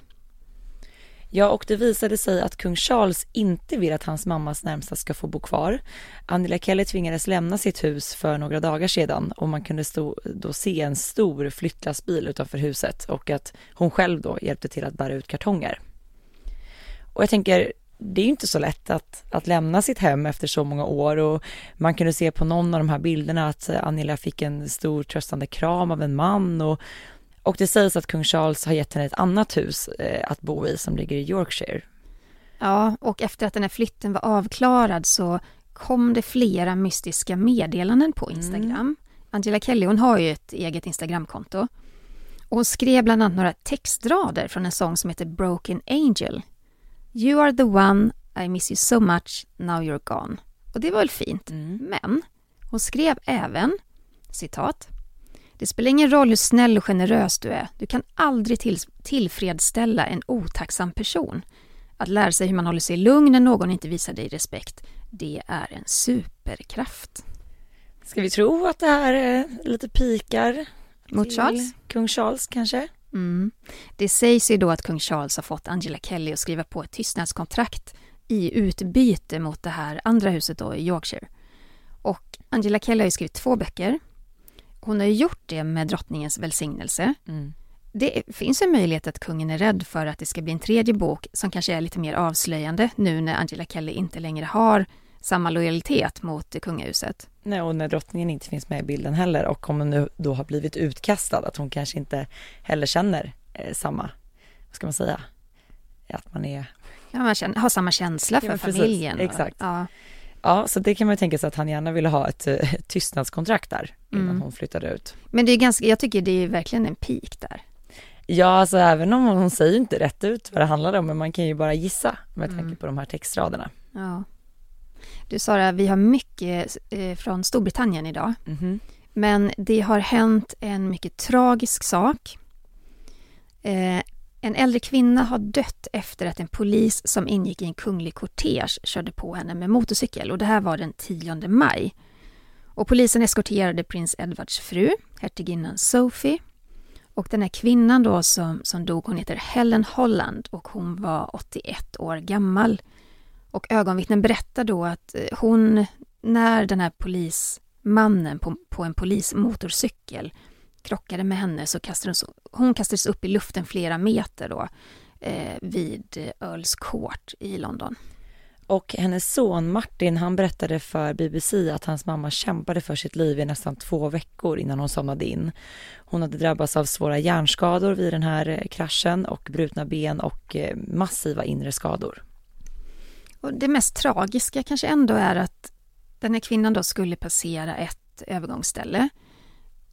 Ja, och det visade sig att kung Charles inte vill att hans mammas närmsta ska få bo kvar. Angela Kelly tvingades lämna sitt hus för några dagar sedan och man kunde stå, då se en stor flyttlassbil utanför huset och att hon själv då hjälpte till att bära ut kartonger. Och jag tänker, det är ju inte så lätt att, att lämna sitt hem efter så många år och man kunde se på någon av de här bilderna att Angela fick en stor tröstande kram av en man och och det sägs att kung Charles har gett henne ett annat hus eh, att bo i som ligger i Yorkshire. Ja, och efter att den här flytten var avklarad så kom det flera mystiska meddelanden på Instagram. Angela Kelly hon har ju ett eget Instagramkonto. Och hon skrev bland annat några textrader från en sång som heter Broken Angel. You are the one, I miss you so much, now you're gone. Och det var väl fint. Men hon skrev även, citat, det spelar ingen roll hur snäll och generös du är. Du kan aldrig till, tillfredsställa en otacksam person. Att lära sig hur man håller sig lugn när någon inte visar dig respekt, det är en superkraft. Ska vi tro att det här är lite pikar Mot Charles? kung Charles kanske? Mm. Det sägs ju då att kung Charles har fått Angela Kelly att skriva på ett tystnadskontrakt i utbyte mot det här andra huset då i Yorkshire. Och Angela Kelly har ju skrivit två böcker. Hon har ju gjort det med drottningens välsignelse. Mm. Det finns en möjlighet att kungen är rädd för att det ska bli en tredje bok som kanske är lite mer avslöjande nu när Angela Kelly inte längre har samma lojalitet mot kungahuset. Nej, och när drottningen inte finns med i bilden heller och om hon nu då har blivit utkastad, att hon kanske inte heller känner eh, samma, vad ska man säga, att man är... Ja, man känner, har samma känsla för Ja, precis. familjen. Exakt. Ja. Ja, så det kan man ju tänka sig att han gärna ville ha ett, eh, ett tystnadskontrakt där innan Mm. hon flyttade ut. Men det är ganska, jag tycker det är verkligen en peak där. Ja, alltså även om hon säger inte rätt ut vad det handlar om, men man kan ju bara gissa med tanke Mm. på de här textraderna. Ja. Du Sara, vi har mycket eh, från Storbritannien idag. Mhm. Men det har hänt en mycket tragisk sak. Eh, en äldre kvinna har dött efter att en polis som ingick i en kunglig kortege körde på henne med motorcykel och det här var den 10 maj. Och polisen eskorterade prins Edwards fru, hertiginnan Sophie. Och den här kvinnan då som, som dog, hon heter Helen Holland och hon var 81 år gammal. Och ögonvittnen berättar då att eh, hon, när den här polismannen på, på en polismotorcykel krockade med henne så kastades hon kastades upp i luften flera meter då eh, vid eh, Earls Court i London. Och hennes son Martin, han berättade för BBC att hans mamma kämpade för sitt liv i nästan två veckor innan hon somnade in. Hon hade drabbats av svåra hjärnskador vid den här eh, kraschen och brutna ben och massiva inre skador. Och det mest tragiska kanske ändå är att den här kvinnan då skulle passera ett övergångsställe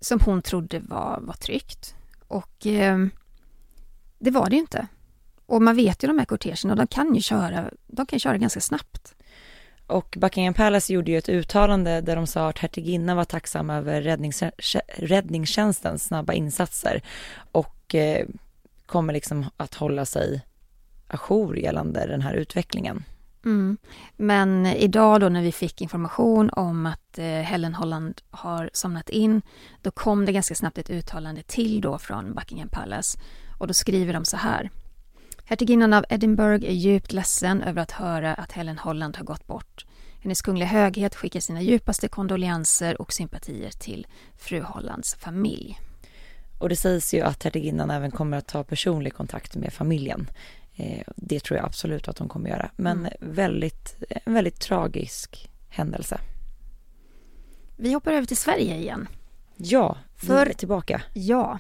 som hon trodde var, var tryggt. Och eh, det var det ju inte. Och man vet ju de här kortegerna, de kan ju köra, de kan köra ganska snabbt. Och Buckingham Palace gjorde ju ett uttalande där de sa att hertiginnan var tacksam över räddnings räddningstjänstens snabba insatser och eh, kommer liksom att hålla sig ajour gällande den här utvecklingen. Mm. Men idag då när vi fick information om att eh, Helen Holland har somnat in, då kom det ganska snabbt ett uttalande till då från Buckingham Palace. Och då skriver de så här. Hertiginnan av Edinburgh är djupt ledsen över att höra att Helen Holland har gått bort. Hennes kungliga höghet skickar sina djupaste kondolenser och sympatier till fru Hollands familj. Och det sägs ju att hertiginnan även kommer att ta personlig kontakt med familjen. Eh, det tror jag absolut att hon kommer göra. Men väldigt, en väldigt tragisk händelse. Vi hoppar över till Sverige igen. Ja, För- vi är tillbaka. Ja.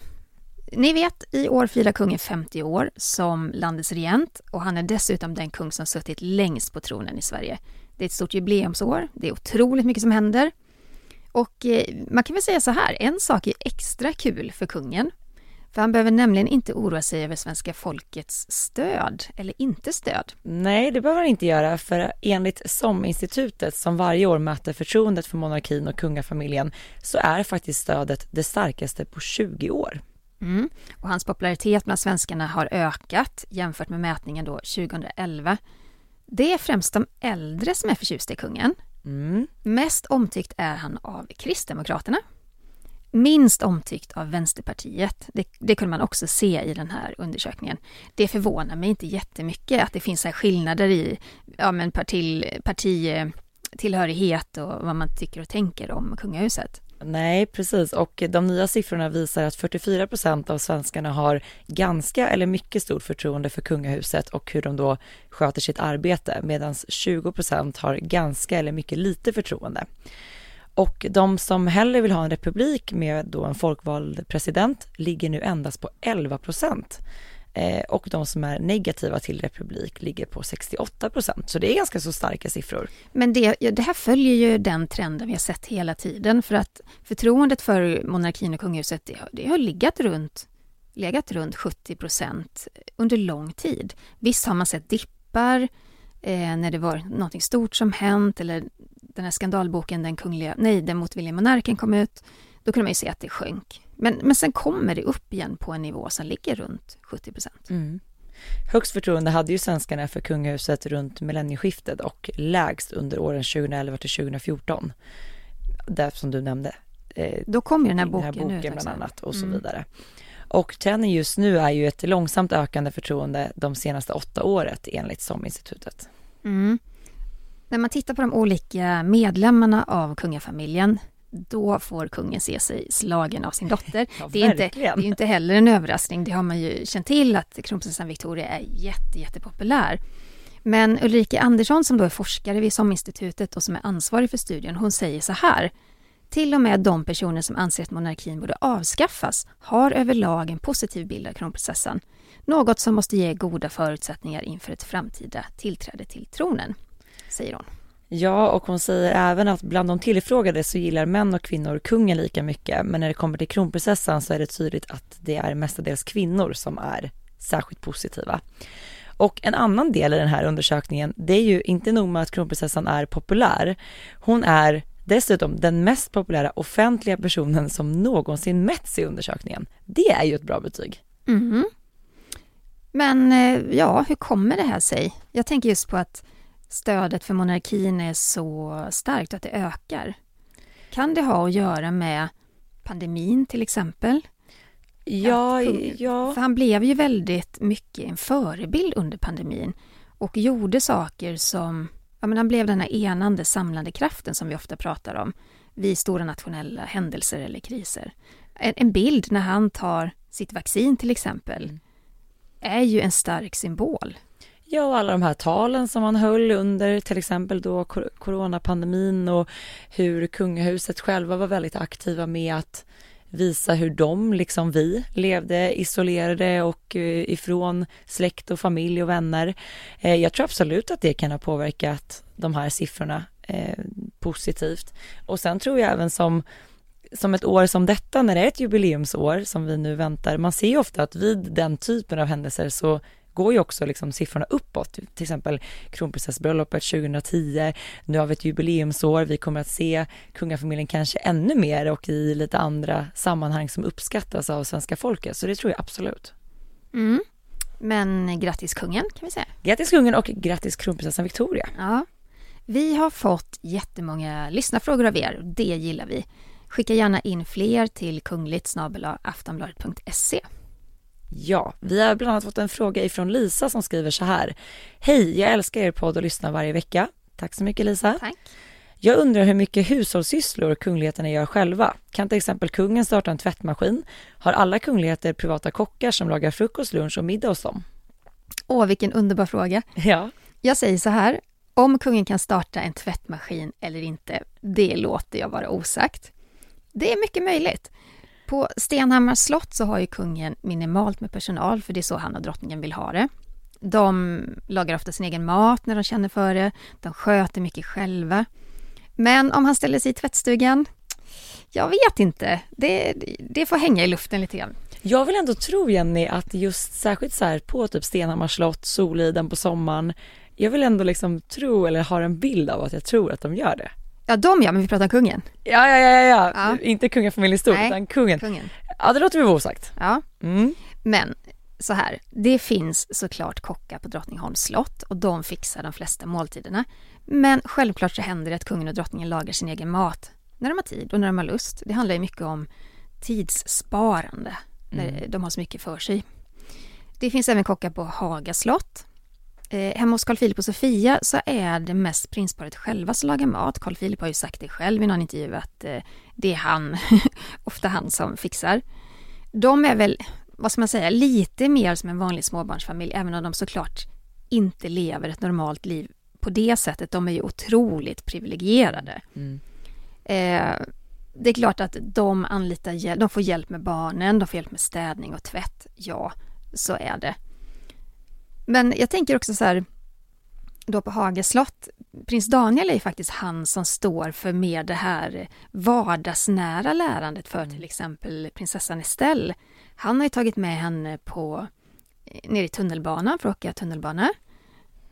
Ni vet, i år firar kungen 50 år som landets regent och han är dessutom den kung som suttit längst på tronen i Sverige. Det är ett stort jubileumsår, det är otroligt mycket som händer. Och eh, man kan väl säga så här, en sak är extra kul för kungen. För han behöver nämligen inte oroa sig över svenska folkets stöd, eller inte stöd. Nej, det behöver han inte göra, för enligt SOM-institutet som varje år mäter förtroendet för monarkin och kungafamiljen så är faktiskt stödet det starkaste på 20 år. Mm. Och hans popularitet bland svenskarna har ökat jämfört med mätningen då 2011. Det är främst de äldre som är förtjusta i kungen. Mm. Mest omtyckt är han av Kristdemokraterna. Minst omtyckt av Vänsterpartiet. Det, det kunde man också se i den här undersökningen. Det förvånar mig inte jättemycket att det finns här skillnader i ja, men parti, partitillhörighet och vad man tycker och tänker om kungahuset. Nej, precis. Och de nya siffrorna visar att 44 procent av svenskarna har ganska eller mycket stort förtroende för kungahuset och hur de då sköter sitt arbete, medan 20 procent har ganska eller mycket lite förtroende. Och de som hellre vill ha en republik med då en folkvald president ligger nu endast på 11 procent. Eh, och de som är negativa till republik ligger på 68 procent. Så det är ganska så starka siffror. Men det, det här följer ju den trenden vi har sett hela tiden för att förtroendet för monarkin och kungahuset det, har- det har legat runt, legat runt 70 procent under lång tid. Visst har man sett dippar eh, när det var någonting stort som hänt eller den här skandalboken Den kungliga, nej, den motvilliga monarken kom ut. Då kunde man ju se att det sjönk. Men, men sen kommer det upp igen på en nivå som ligger runt 70 procent. Mm. Högst förtroende hade ju svenskarna för kungahuset runt millennieskiftet och lägst under åren 2011 till 2014. Där som du nämnde. Eh, Då kommer den här den boken, här boken ut bland annat och så Mm. vidare. Och trenden just nu är ju ett långsamt ökande förtroende de senaste åtta året enligt SOM-institutet. Mm. När man tittar på de olika medlemmarna av kungafamiljen, då får kungen se sig slagen av sin dotter. Ja, det, är inte, det är inte heller en överraskning, det har man ju känt till att kronprinsessan Victoria är jätte, jättepopulär. Men Ulrike Andersson som då är forskare vid SOM-institutet och som är ansvarig för studien, hon säger så här. Till och med de personer som anser att monarkin borde avskaffas har överlag en positiv bild av kronprinsessan. Något som måste ge goda förutsättningar inför ett framtida tillträde till tronen, säger hon. Ja, och hon säger även att bland de tillfrågade så gillar män och kvinnor kungen lika mycket, men när det kommer till kronprinsessan så är det tydligt att det är mestadels kvinnor som är särskilt positiva. Och en annan del i den här undersökningen, det är ju inte nog med att kronprinsessan är populär, hon är dessutom den mest populära offentliga personen som någonsin mätts i undersökningen. Det är ju ett bra betyg. Mm. Men eh, ja, hur kommer det här sig? Jag tänker just på att stödet för monarkin är så starkt och att det ökar. Kan det ha att göra med pandemin till exempel? Ja, Att- ja. För han blev ju väldigt mycket en förebild under pandemin och gjorde saker som, ja men han blev den här enande samlande kraften som vi ofta pratar om vid stora nationella händelser eller kriser. En, en bild när han tar sitt vaccin till exempel är ju en stark symbol. Ja, och alla de här talen som han höll under till exempel då coronapandemin och hur kungahuset själva var väldigt aktiva med att visa hur de, liksom vi, levde isolerade och eh, ifrån släkt och familj och vänner. Eh, jag tror absolut att det kan ha påverkat de här siffrorna eh, positivt. Och sen tror jag även som som ett år som detta, när det är ett jubileumsår som vi nu väntar, man ser ju ofta att vid den typen av händelser så går ju också liksom siffrorna uppåt. Till exempel kronprinsessbröllopet 2010. Nu har vi ett jubileumsår. Vi kommer att se kungafamiljen kanske ännu mer och i lite andra sammanhang som uppskattas av svenska folket. Så det tror jag absolut. Mm. Men grattis kungen kan vi säga. Grattis kungen och grattis kronprinsessan Victoria. Ja. Vi har fått jättemånga lyssnarfrågor av er och det gillar vi. Skicka gärna in fler till kungligt aftonbladet.se. Ja, vi har bland annat fått en fråga ifrån Lisa som skriver så här. Hej, jag älskar er podd och lyssnar varje vecka. Tack så mycket Lisa. Tack. Jag undrar hur mycket hushållssysslor kungligheterna gör själva. Kan till exempel kungen starta en tvättmaskin? Har alla kungligheter privata kockar som lagar frukost, lunch och middag hos dem? Åh, vilken underbar fråga. Ja. Jag säger så här, om kungen kan starta en tvättmaskin eller inte, det låter jag vara osagt. Det är mycket möjligt. På Stenhammars slott så har ju kungen minimalt med personal, för det är så han och drottningen vill ha det. De lagar ofta sin egen mat när de känner för det. De sköter mycket själva. Men om han ställer sig i tvättstugan? Jag vet inte. Det, det får hänga i luften lite grann. Jag vill ändå tro Jenny att just särskilt så här på typ Stenhammars slott, Soliden på sommaren. Jag vill ändå liksom tro eller har en bild av att jag tror att de gör det. Ja, de ja, men vi pratar om kungen. Ja, ja, ja, ja, ja. Inte kungafamiljen stort Nej, utan kungen. Kungen. Ja, det låter vi vara osagt. Ja. Mm. Men så här, det finns såklart kockar på Drottningholms slott och de fixar de flesta måltiderna. Men självklart så händer det att kungen och drottningen lagar sin egen mat när de har tid och när de har lust. Det handlar ju mycket om tidssparande när de har så mycket för sig. Det finns även kockar på Haga slott. Eh, hemma hos Carl Philip och Sofia så är det mest prinsparet själva som lagar mat. Carl Philip har ju sagt det själv i någon intervju att eh, det är han, ofta han som fixar. De är väl, vad ska man säga, lite mer som en vanlig småbarnsfamilj, även om de såklart inte lever ett normalt liv på det sättet. De är ju otroligt privilegierade. Mm. Eh, det är klart att de anlitar hjälp, de får hjälp med barnen, de får hjälp med städning och tvätt. Ja, så är det. Men jag tänker också så här, då på Haga slott, prins Daniel är ju faktiskt han som står för mer det här vardagsnära lärandet för till exempel prinsessan Estelle. Han har ju tagit med henne på, ner i tunnelbanan för att åka tunnelbana.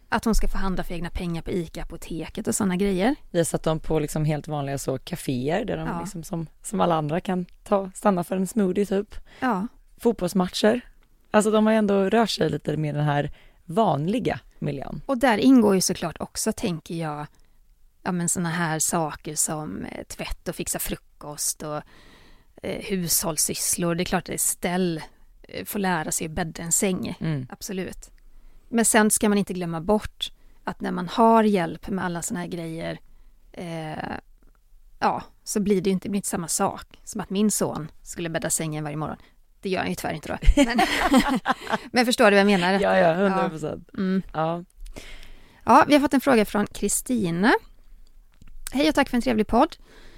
Att hon ska få handla för egna pengar på ICA-apoteket och sådana grejer. Vi har satt dem på liksom helt vanliga så kaféer där de Ja. liksom som, som alla andra kan ta, stanna för en smoothie typ. Ja, Fotbollsmatcher. Alltså de har ju ändå rört sig lite med den här vanliga miljön. Och där ingår ju såklart också, tänker jag, ja men såna här saker som eh, tvätt och fixa frukost och eh, hushållssysslor. Det är klart att Estelle eh, får lära sig att bädda en säng, Mm. absolut. Men sen ska man inte glömma bort att när man har hjälp med alla såna här grejer, eh, ja, så blir det ju inte, det inte samma sak som att min son skulle bädda sängen varje morgon. Det gör han ju tyvärr inte då. Men, men förstår du vad jag menar? Ja, ja, hundra procent. Mm. Ja. Ja, vi har fått en fråga från Kristina. Hej och tack för en trevlig podd.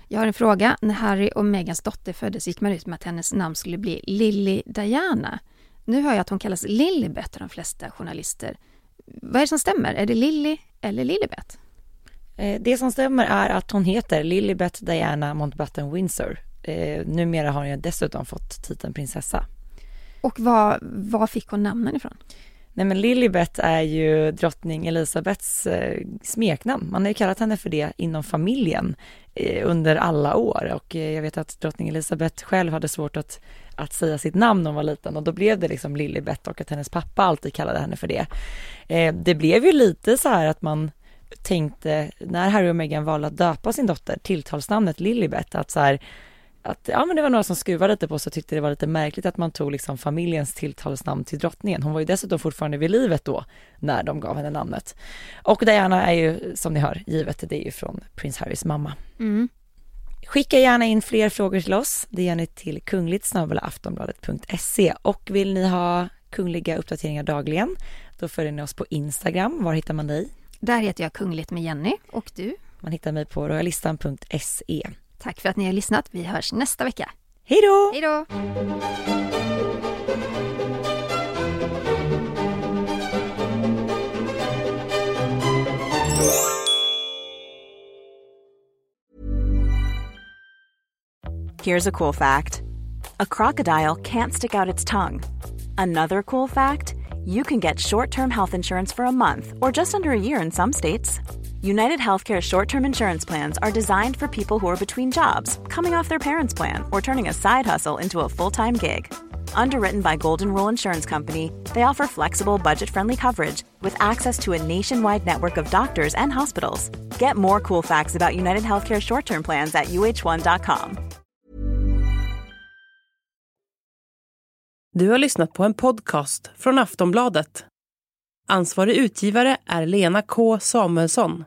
Jag har en fråga. När Harry och Megans dotter föddes gick man ut med att hennes namn skulle bli Lily Diana. Nu hör jag att hon kallas Lilibet av de flesta journalister. Vad är det som stämmer? Är det Lily eller Lilibet? Eh, det som stämmer är att hon heter Lilibet Diana Mountbatten Windsor. Eh, numera har hon dessutom fått titeln prinsessa. Och var, var fick hon namnen ifrån? Nej men Lilibet är ju drottning Elisabets eh, smeknamn. Man har ju kallat henne för det inom familjen eh, under alla år och eh, jag vet att drottning Elisabet själv hade svårt att, att säga sitt namn när hon var liten och då blev det liksom Lilibet och att hennes pappa alltid kallade henne för det. Eh, det blev ju lite så här att man tänkte när Harry och Meghan valde att döpa sin dotter tilltalsnamnet Lilibet att så här att ja, men det var några som skruvade lite på sig och tyckte det var lite märkligt att man tog liksom familjens tilltalsnamn till drottningen. Hon var ju dessutom fortfarande vid livet då när de gav henne namnet. Och Diana är ju som ni hör givet, det är ju från prins Harrys mamma. Mm. Skicka gärna in fler frågor till oss. Det gör ni till kungligt aftonbladet.se och vill ni ha kungliga uppdateringar dagligen då följer ni oss på Instagram. Var hittar man dig? Där heter jag Kungligt med Jenny. Och du? Man hittar mig på royalistan.se. Tack för att ni har lyssnat. Vi hörs nästa vecka. Hej då! Hej då! Here's a cool fact a crocodile can't stick out its tongue. Another cool fact you can get short term health insurance for a month or just under a year in some states. United Healthcare short term insurance plans are designed for people who are between jobs, coming off their parents' plan, or turning a side hustle into a full time gig. Underwritten by Golden Rule Insurance Company, they offer flexible, budget friendly coverage with access to a nationwide network of doctors and hospitals. Get more cool facts about United Healthcare short term plans at uh1.com. Du har lyssnat på en podcast från Aftonbladet. Ansvarig utgivare är Lena K Samuelsson.